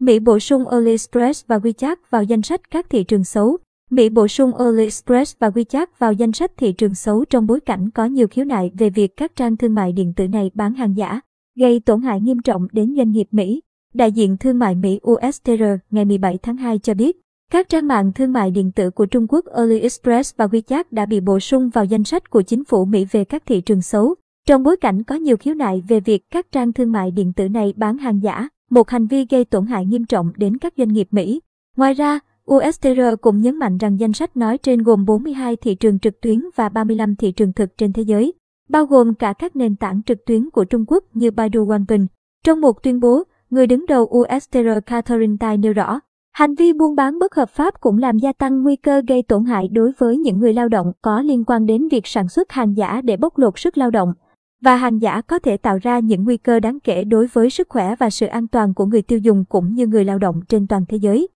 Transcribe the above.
Mỹ bổ sung AliExpress và WeChat vào danh sách các thị trường xấu. Mỹ bổ sung AliExpress và WeChat vào danh sách thị trường xấu trong bối cảnh có nhiều khiếu nại về việc các trang thương mại điện tử này bán hàng giả, gây tổn hại nghiêm trọng đến doanh nghiệp Mỹ. Đại diện thương mại Mỹ USTR ngày 17 tháng 2 cho biết, các trang mạng thương mại điện tử của Trung Quốc AliExpress và WeChat đã bị bổ sung vào danh sách của chính phủ Mỹ về các thị trường xấu, trong bối cảnh có nhiều khiếu nại về việc các trang thương mại điện tử này bán hàng giả, một hành vi gây tổn hại nghiêm trọng đến các doanh nghiệp Mỹ. Ngoài ra, USTR cũng nhấn mạnh rằng danh sách nói trên gồm 42 thị trường trực tuyến và 35 thị trường thực trên thế giới, bao gồm cả các nền tảng trực tuyến của Trung Quốc như Baidu Wanping. Trong một tuyên bố, người đứng đầu USTR Catherine Tai nêu rõ, hành vi buôn bán bất hợp pháp cũng làm gia tăng nguy cơ gây tổn hại đối với những người lao động có liên quan đến việc sản xuất hàng giả để bóc lột sức lao động. Và hàng giả có thể tạo ra những nguy cơ đáng kể đối với sức khỏe và sự an toàn của người tiêu dùng cũng như người lao động trên toàn thế giới.